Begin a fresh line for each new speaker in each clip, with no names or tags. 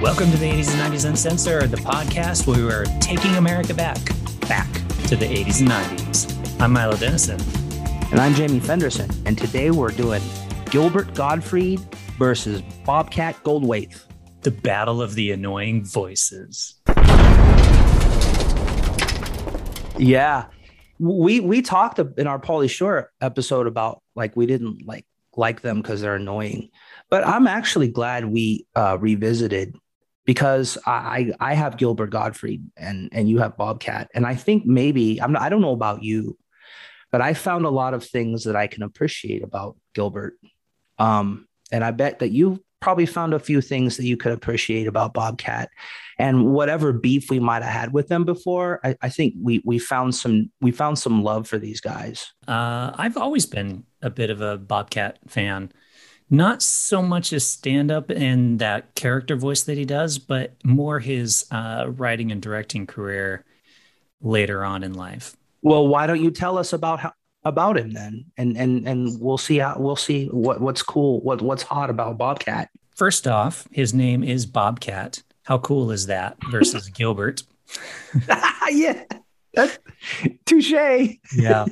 Welcome to the 80s and 90s Uncensored, the podcast where we are taking America back, back to the 80s and 90s. I'm Milo Dennison.
And I'm Jamie Fenderson. And today we're doing Gilbert Gottfried versus Bobcat Goldthwait.
The battle of the annoying voices.
Yeah. We we talked in our Pauly Shore episode about like we didn't like like them because they're annoying. But I'm actually glad we uh, revisited because I I have Gilbert Gottfried and and you have Bobcat, and I think maybe I'm I don't know about you, but I found a lot of things that I can appreciate about Gilbert. Um, and I bet that you probably found a few things that you could appreciate about Bobcat. And whatever beef we might have had with them before, I, I think we we found some we found some love for these guys.
Uh, I've always been a bit of a Bobcat fan not so much his stand up and that character voice that he does, but more his uh, writing and directing career later on in life.
Well, why don't you tell us about how about him then, and and and we'll see how we'll see what what's cool, what what's hot about Bobcat.
First off, his name is Bobcat. How cool is that versus Gilbert?
yeah, touche.
yeah.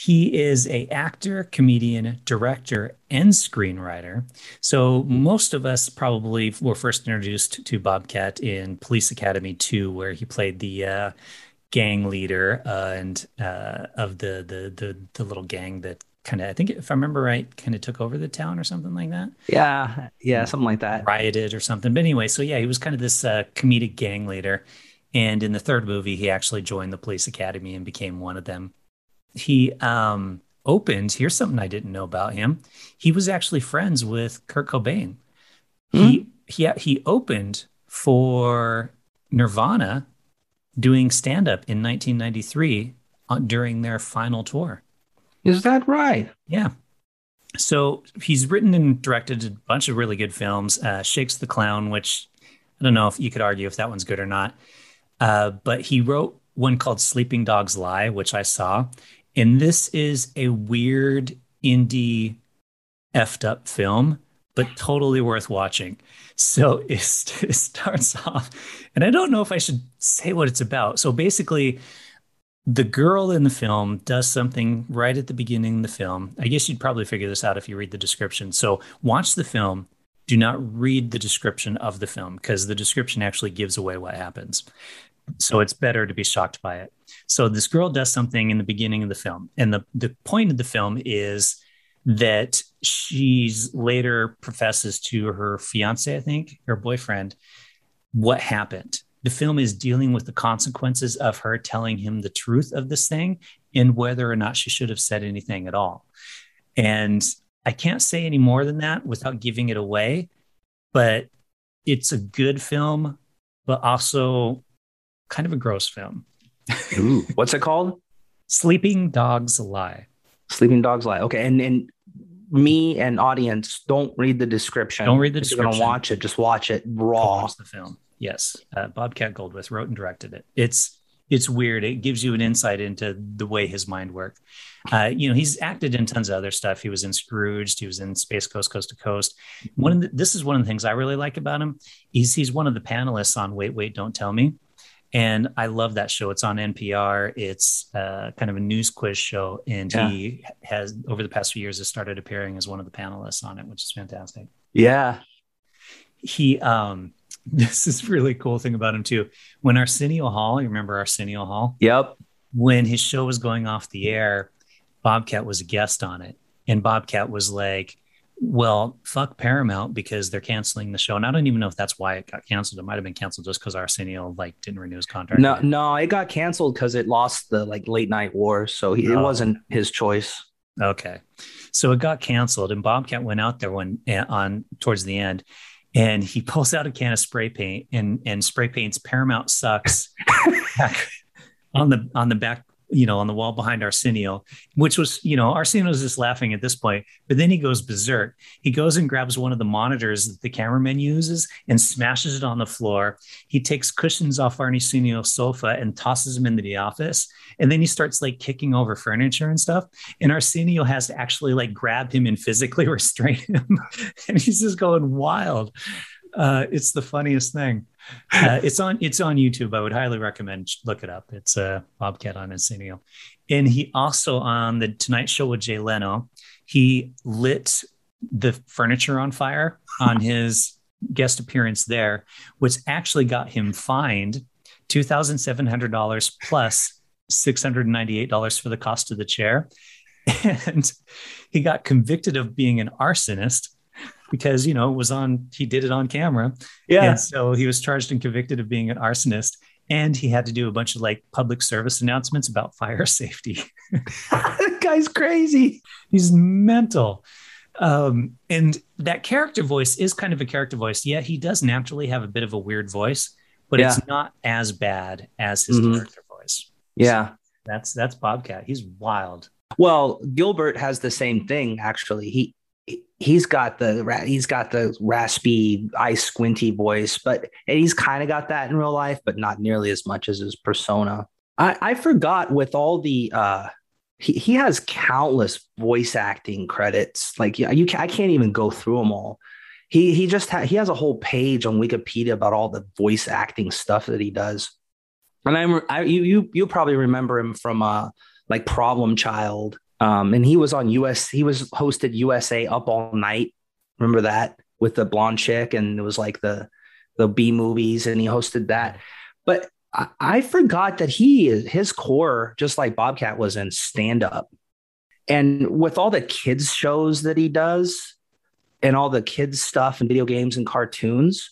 He is a actor, comedian, director, and screenwriter. So most of us probably were first introduced to Bobcat in Police Academy 2, where he played the uh, gang leader uh, and uh, of the, the the the little gang that kind of I think if I remember right, kind of took over the town or something like that.
Yeah, yeah, something like that.
Rioted or something. But anyway, so yeah, he was kind of this uh, comedic gang leader. And in the third movie, he actually joined the police academy and became one of them he um, opened. Here's something I didn't know about him. He was actually friends with Kurt Cobain. Mm-hmm. He he he opened for Nirvana doing stand up in 1993 on, during their final tour.
Is that right?
Yeah. So he's written and directed a bunch of really good films. Uh, Shakes the Clown, which I don't know if you could argue if that one's good or not. Uh, but he wrote one called Sleeping Dogs Lie, which I saw. And this is a weird indie effed up film, but totally worth watching. So it, it starts off, and I don't know if I should say what it's about. So basically, the girl in the film does something right at the beginning of the film. I guess you'd probably figure this out if you read the description. So watch the film. Do not read the description of the film because the description actually gives away what happens. So it's better to be shocked by it. So this girl does something in the beginning of the film, and the the point of the film is that she's later professes to her fiance, I think, her boyfriend, what happened. The film is dealing with the consequences of her telling him the truth of this thing and whether or not she should have said anything at all. And I can't say any more than that without giving it away, but it's a good film, but also kind of a gross film.
Ooh, what's it called?
Sleeping Dogs Lie.
Sleeping Dogs Lie. Okay, and and me and audience don't read the description.
Don't read the description.
If you're gonna watch it, just watch it raw.
Watch the film. Yes, uh, Bobcat Goldthwait wrote and directed it. It's it's weird. It gives you an insight into the way his mind worked. Uh, you know, he's acted in tons of other stuff. He was in Scrooged. He was in Space Ghost Coast to Coast. One of the, this is one of the things I really like about him. He's he's one of the panelists on Wait Wait Don't Tell Me. And I love that show. It's on NPR. It's uh, kind of a news quiz show, and yeah. he has over the past few years has started appearing as one of the panelists on it, which is fantastic.
Yeah,
he. Um, this is really cool thing about him too. When Arsenio Hall, you remember Arsenio Hall?
Yep.
When his show was going off the air, Bobcat was a guest on it, and Bobcat was like, well, fuck Paramount because they're canceling the show. And I don't even know if that's why it got canceled. It might have been canceled just because Arsenio like didn't renew his contract.
No, no, it got canceled because it lost the like late night war. So he, oh. it wasn't his choice.
Okay. So it got canceled and Bobcat went out there when eh, on towards the end and he pulls out a can of spray paint and and spray paints Paramount sucks on the on the back you know, on the wall behind Arsenio, which was, you know, Arsenio's just laughing at this point. But then he goes berserk. He goes and grabs one of the monitors that the cameraman uses and smashes it on the floor. He takes cushions off Arsenio's sofa and tosses them into the office. And then he starts like kicking over furniture and stuff. And Arsenio has to actually like grab him and physically restrain him. and he's just going wild. Uh, it's the funniest thing. Uh, it's on it's on YouTube. I would highly recommend look it up. It's uh, Bobcat on SNL, and he also on the Tonight Show with Jay Leno. He lit the furniture on fire on his guest appearance there, which actually got him fined two thousand seven hundred dollars plus six hundred ninety eight dollars for the cost of the chair, and he got convicted of being an arsonist because you know it was on he did it on camera
Yeah.
and so he was charged and convicted of being an arsonist and he had to do a bunch of like public service announcements about fire safety
that guy's crazy.
he's mental um, and that character voice is kind of a character voice yeah he does naturally have a bit of a weird voice but it's not as bad as his
Mhm.
character voice
Yeah.
that's that's bobcat he's wild
Well, Gilbert has the same thing actually. He he's got the he's got the raspy, eye squinty voice, but he's kind of got that in real life, but not nearly as much as his persona. I, I forgot with all the uh he, he has countless voice acting credits. Like you ca- I can't even go through them all. He he just ha- he has a whole page on Wikipedia about all the voice acting stuff that he does. And I'm I, you you you probably remember him from uh like Problem Child. Um, and he was on US, he was hosted USA Up All Night. Remember that with the blonde chick, and it was like the the B movies, and he hosted that. But I, I forgot that he is his core, just like Bobcat was in stand-up. And with all the kids shows that he does and all the kids stuff and video games and cartoons,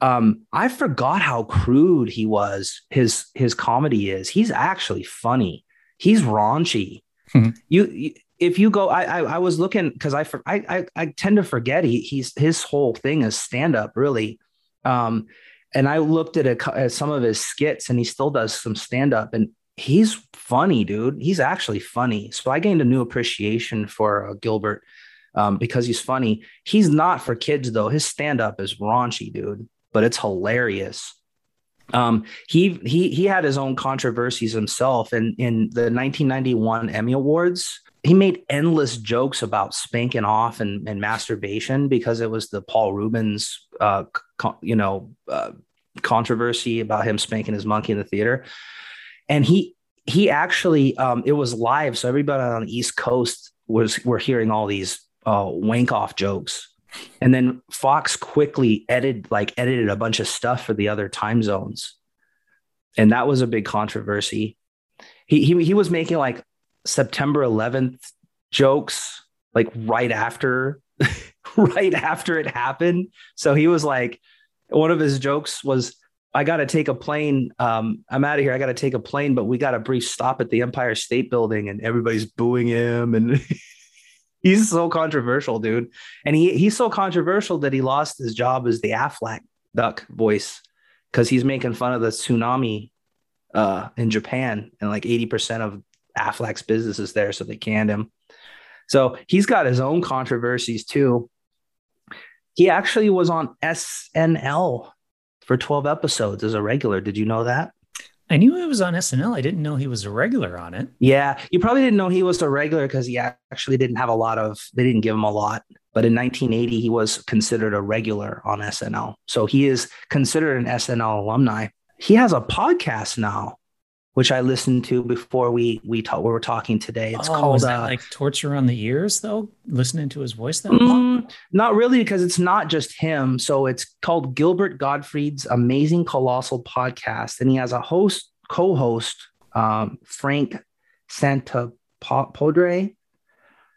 um, I forgot how crude he was. His his comedy is. He's actually funny he's raunchy.
Mhm.
you, you if you go, I I, I was looking because I, I I tend to forget he he's his whole thing is stand up really, um, and I looked at, a, at some of his skits and he still does some stand up and he's funny, dude. He's actually funny. So I gained a new appreciation for uh, Gilbert um, because he's funny. He's not for kids though. His stand up is raunchy, dude, but it's hilarious. Um, he he he had his own controversies himself, and in the 1991 Emmy Awards, he made endless jokes about spanking off and, and masturbation because it was the Paul Reubens, uh, you know, uh, controversy about him spanking his monkey in the theater, and he he actually um, it was live, so everybody on the East Coast was were hearing all these uh, wank off jokes and then Fox quickly edited like edited a bunch of stuff for the other time zones, and that was a big controversy. He he he was making like September 11th jokes like right after right after it happened. So he was like, one of his jokes was. I got to take a plane. Um, I'm out of here. I got to take a plane, but we got a brief stop at the Empire State Building, and everybody's booing him. And he's so controversial, dude. And he he's so controversial that he lost his job as the Aflac duck voice because he's making fun of the tsunami uh, in Japan, and like eighty percent of Aflac's business is there, so they canned him. So he's got his own controversies too. He actually was on SNL for twelve episodes as a regular. Did you know that?
I knew he was on snl i didn't know he was a regular on it
Yeah, you probably didn't know he was a regular because he actually didn't have a lot of. They didn't give him a lot, but in 1980 he was considered a regular on SNL. So he is considered an SNL alumni. He has a podcast now, which I listened to before we we talk, we were talking today. It's
oh,
called
that
uh,
like torture on the ears though listening to his voice long
Mm, not really, because it's not just him. So it's called Gilbert Gottfried's Amazing Colossal Podcast, and he has a host, co-host, um, Frank Santa Podre.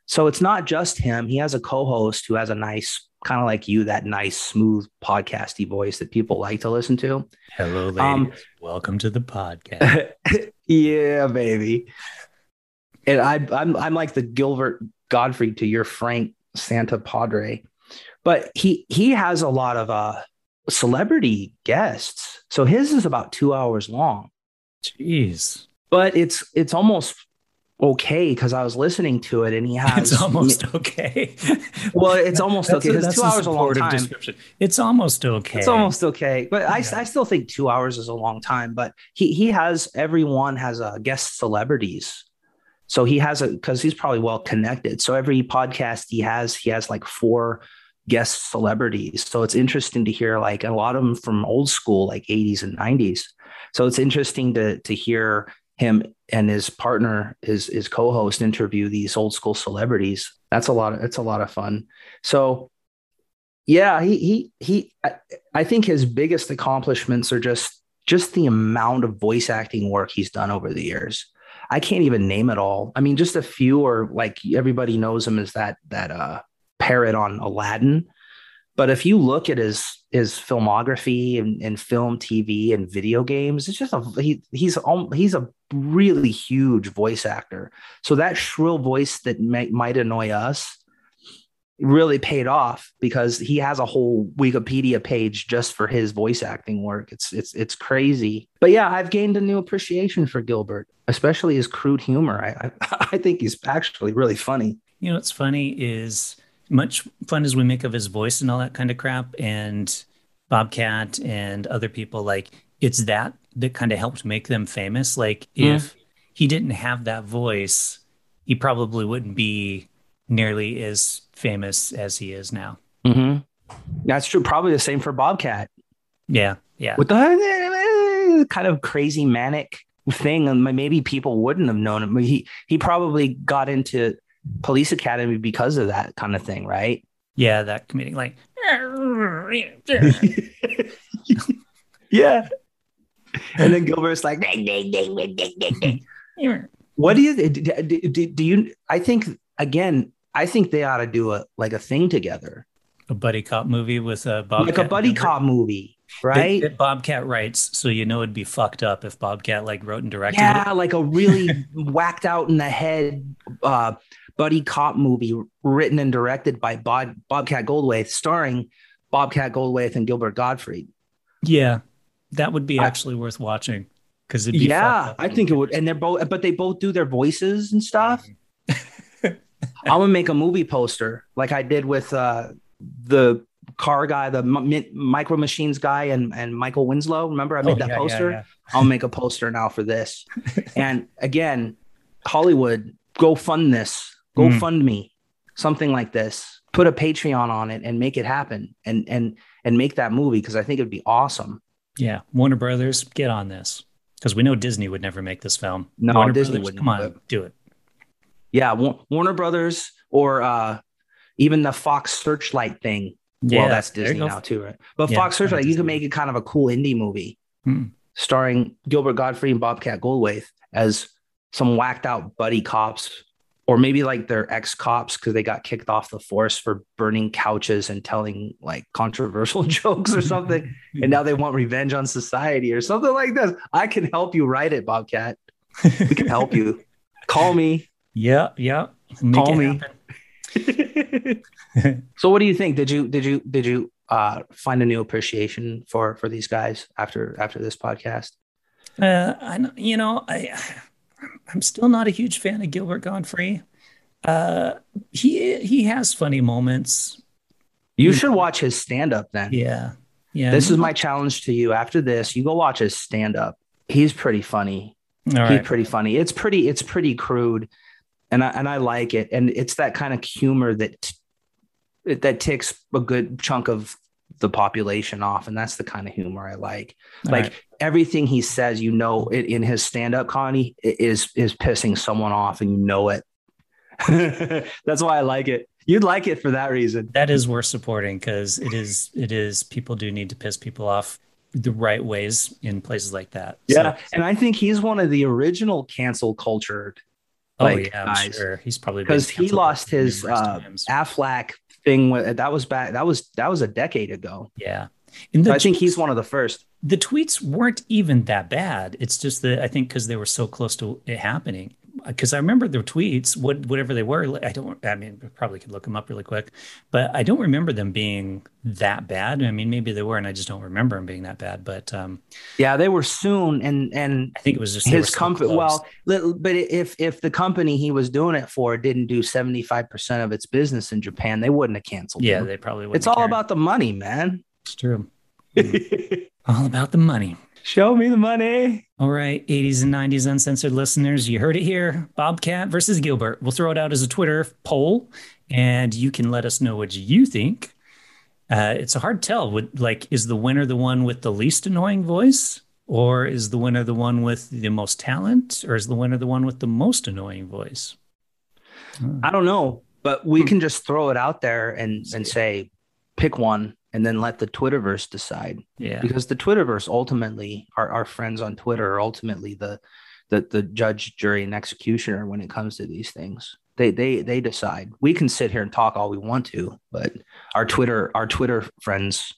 So it's not just him. He has a co-host who has a nice, kind of like you, that nice, smooth podcasty voice that people like to listen to.
hello ladies
Um,
welcome to the podcast
yeah, baby. And I, I'm I'm like the Gilbert Gottfried to your Frank Santopadre, but he he has a lot of uh celebrity guests. So his is about two hours long,
jeez
but it's it's almost okay because I was listening to it and he has
it's almost okay
well, it's almost
That's
okay
a- that's
two hours a long time.
description. it's almost okay
It's almost okay, but I,
Yeah.
I still think two hours is a long time. But he he has everyone has a guest celebrities, so he has a because he's probably well connected. So every podcast he has, he has like four guest celebrities. So it's interesting to hear like a lot of them from old school, like 80s and 90s. So it's interesting to to hear him and his partner, his his co-host, interview these old school celebrities. That's a lot. Of, a lot of fun. So yeah, he he he. I, I think his biggest accomplishments are just just the amount of voice acting work he's done over the years. I can't even name it all. I mean, just a few are like everybody knows him as that that uh parrot on Aladdin. But if you look at his his filmography and, and film, TV, and video games, it's just a he, he's he's a really huge voice actor. So that shrill voice that might annoy us really paid off because he has a whole Wikipedia page just for his voice acting work. It's it's it's crazy. But yeah, I've gained a new appreciation for Gilbert, especially his crude humor. I I, I think he's actually really funny.
You know what's funny is much fun as we make of his voice and all that kind of crap, and Bobcat and other people, like it's that that kind of helped make them famous. Like mm. if he didn't have that voice, he probably wouldn't be nearly as famous as he is now.
Mm-hmm. That's true. Probably the same for Bobcat.
Yeah, yeah.
With the kind of crazy manic thing, and maybe people wouldn't have known him. He he probably got into police academy because of that kind of thing, right?
Yeah, that comedic like
yeah. And then Gilbert's like, ding, ding, ding, ding, ding, ding. what do you do, do, do you I think again, I think they ought to do a like a thing together.
A buddy cop movie with a Bobcat.
Like a buddy cop movie, right?
That, Bobcat writes, so you know it'd be fucked up if Bobcat like wrote and directed.
Yeah, it. like a really whacked out in the head uh, buddy cop movie written and directed by Bob, Bobcat Goldthwait, starring Bobcat Goldthwait and Gilbert Gottfried.
Yeah, that would be actually I, worth watching because it'd be
yeah, I think it would. And they're both, but they both do their voices and stuff. I'm gonna make a movie poster like I did with uh, the car guy, the M- micro machines guy, and and Michael Winslow. Remember, I made oh, that yeah, poster. Yeah, yeah. I'll make a poster now for this. and again, Hollywood, go fund this. Go mm. fund me, something like this. Put a Patreon on it and make it happen, and and and make that movie because I think it'd be awesome.
Yeah, Warner Brothers, get on this because we know Disney would never make this film.
No,
Warner
Disney would
Come on, do it.
Yeah, Warner Brothers or uh, even the Fox Searchlight thing. Yeah, well, that's Disney now too, right? But yeah, Fox Searchlight, you can make it kind of a cool indie movie hmm. starring Gilbert Gottfried and Bobcat Goldthwait as some whacked out buddy cops or maybe like they're ex cops because they got kicked off the force for burning couches and telling like controversial jokes or something. and now they want revenge on society or something like this. I can help you write it, Bobcat. We can help you. Call me.
Yeah, yeah.
Make Call me. so what do you think? Did you did you did you uh, find a new appreciation for for these guys after after this podcast?
Uh, I you know I I'm still not a huge fan of Gilbert Gottfried. Uh, he he has funny moments.
You should watch his stand up then.
Yeah. Yeah.
This is my challenge to you. After this, you go watch his stand up. He's pretty funny. All He's right. pretty funny. It's pretty it's pretty crude and I and I like it and it's that kind of humor that that takes a good chunk of the population off and that's the kind of humor i like. All like right. everything he says you know it, in his stand-up comedy is is pissing someone off and you know it. That's why i like it. You'd like it for that reason.
That is worth supporting because it is it is people do need to piss people off the right ways in places like that.
Yeah so, and i think he's one of the original cancel culture
oh like, yeah i'm guys. sure. He's probably
because he lost his uh, Aflac thing that was back that was that was a decade ago.
Yeah.
And so I think he's one of the first.
The tweets weren't even that bad. It's just that I think because they were so close to it happening because I remember their tweets, what whatever they were. I don't. I mean, probably could look them up really quick, but I don't remember them being that bad. I mean, maybe they were, and I just don't remember them being that bad. But um,
yeah, they were soon, and and
I think it was just
his company. So well, but if if the company he was doing it for didn't do seventy five percent of its business in Japan, they wouldn't have canceled.
Yeah,
him.
they probably. would
It's all about the money, man.
It's true. all about the money.
Show me the money.
All right, 80s and 90s uncensored listeners, you heard it here. Bobcat versus Gilbert. We'll throw it out as a Twitter poll, and you can let us know what you think. Uh, it's a hard tell. Would like is the winner the one with the least annoying voice, or is the winner the one with the most talent, or is the winner the one with the most annoying voice?
I don't know, but we can just throw it out there and and say, pick one, and then let the Twitterverse decide.
Yeah,
Because the Twitterverse ultimately, our, our friends on Twitter are ultimately the, the the judge, jury, and executioner when it comes to these things. They they they decide. We can sit here and talk all we want to, but our Twitter our Twitter friends,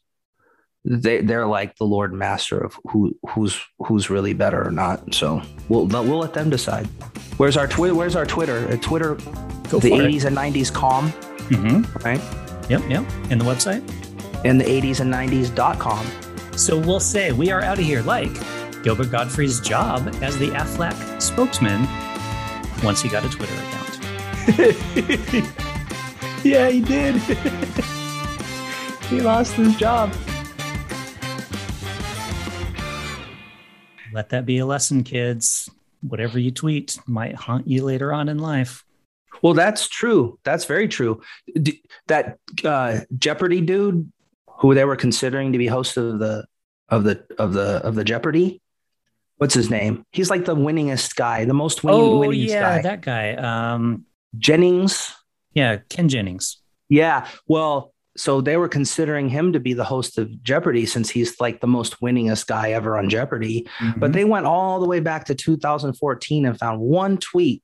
they they're like the Lord Master of who who's who's really better or not. So we'll we'll let them decide. Where's our Twitter? Where's our Twitter? Uh, Twitter,
Go
the
for it.
80s and 90s calm,
Mm-hmm.
right?
Yep, yep. And the website.
And the 80s and 90s.com.
So we'll say we are out of here like Gilbert Gottfried's job as the Aflac spokesman once he got a Twitter account.
yeah, he did. he lost his job.
Let that be a lesson, kids. Whatever you tweet might haunt you later on in life.
Well, that's true. That's very true. D- that uh, Jeopardy dude, who they were considering to be host of the of the of the of the Jeopardy. What's his name? He's like the winningest guy, the most winning,
oh
winningest
yeah,
guy.
that guy. Um,
Jennings.
yeah, Ken Jennings.
Yeah. Well, so they were considering him to be the host of Jeopardy since he's like the most winningest guy ever on Jeopardy. But
Mhm.
they went all the way back to 2014 and found one tweet.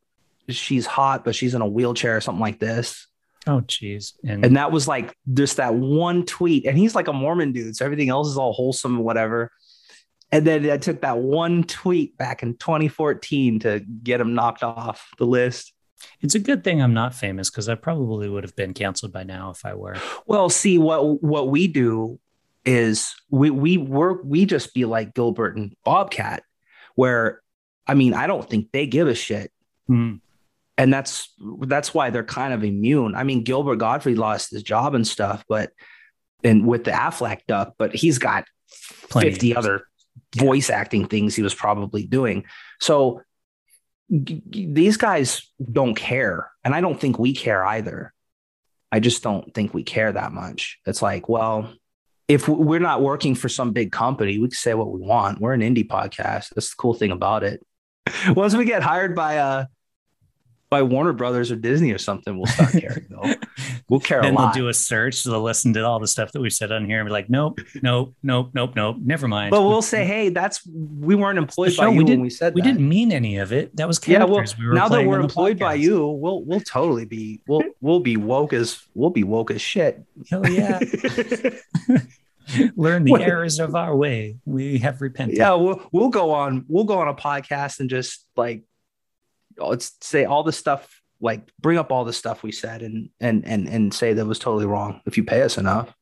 She's hot, but she's in a wheelchair or something like this.
Oh jeez, and,
And that was like just that one tweet. And he's like a Mormon dude. So everything else is all wholesome and whatever. And then I took that one tweet back in 2014 to get him knocked off the list.
it's a good thing I'm not famous because I probably would have been canceled by now if I were.
Well, see what what we do is we we work we just be like Gilbert and Bobcat, where I mean I don't think they give a shit,
Hmm.
And that's that's why they're kind of immune. I mean Gilbert Gottfried lost his job and stuff, but and with the Aflac duck, but he's got
Plenty
fifty other voice acting things he was probably doing. So g- g- these guys don't care, and I don't think we care either. I just don't think we care that much. It's like, well, if we're not working for some big company, we can say what we want. We're an indie podcast. That's the cool thing about it. Once we get hired by uh by Warner Brothers or Disney or something, we'll start caring though. We'll care a
Then they'll do a search. They'll listen to all the stuff that we've said on here and be like, nope, nope, nope, nope, nope. Never mind.
but we'll say, hey, that's we weren't employed by
we
you when
didn't-
we said
we
that.
didn't mean any of it. That was characters.
Yeah, well,
we
now that we're employed by you, we'll we'll totally be we'll we'll be woke as we'll be woke as shit.
Hell yeah. Learn the errors of our way. We have repented.
yeah, we'll we'll go on we'll go on a podcast and just like let's say all the stuff like bring up all the stuff we said and and and and say that was totally wrong if you pay us enough.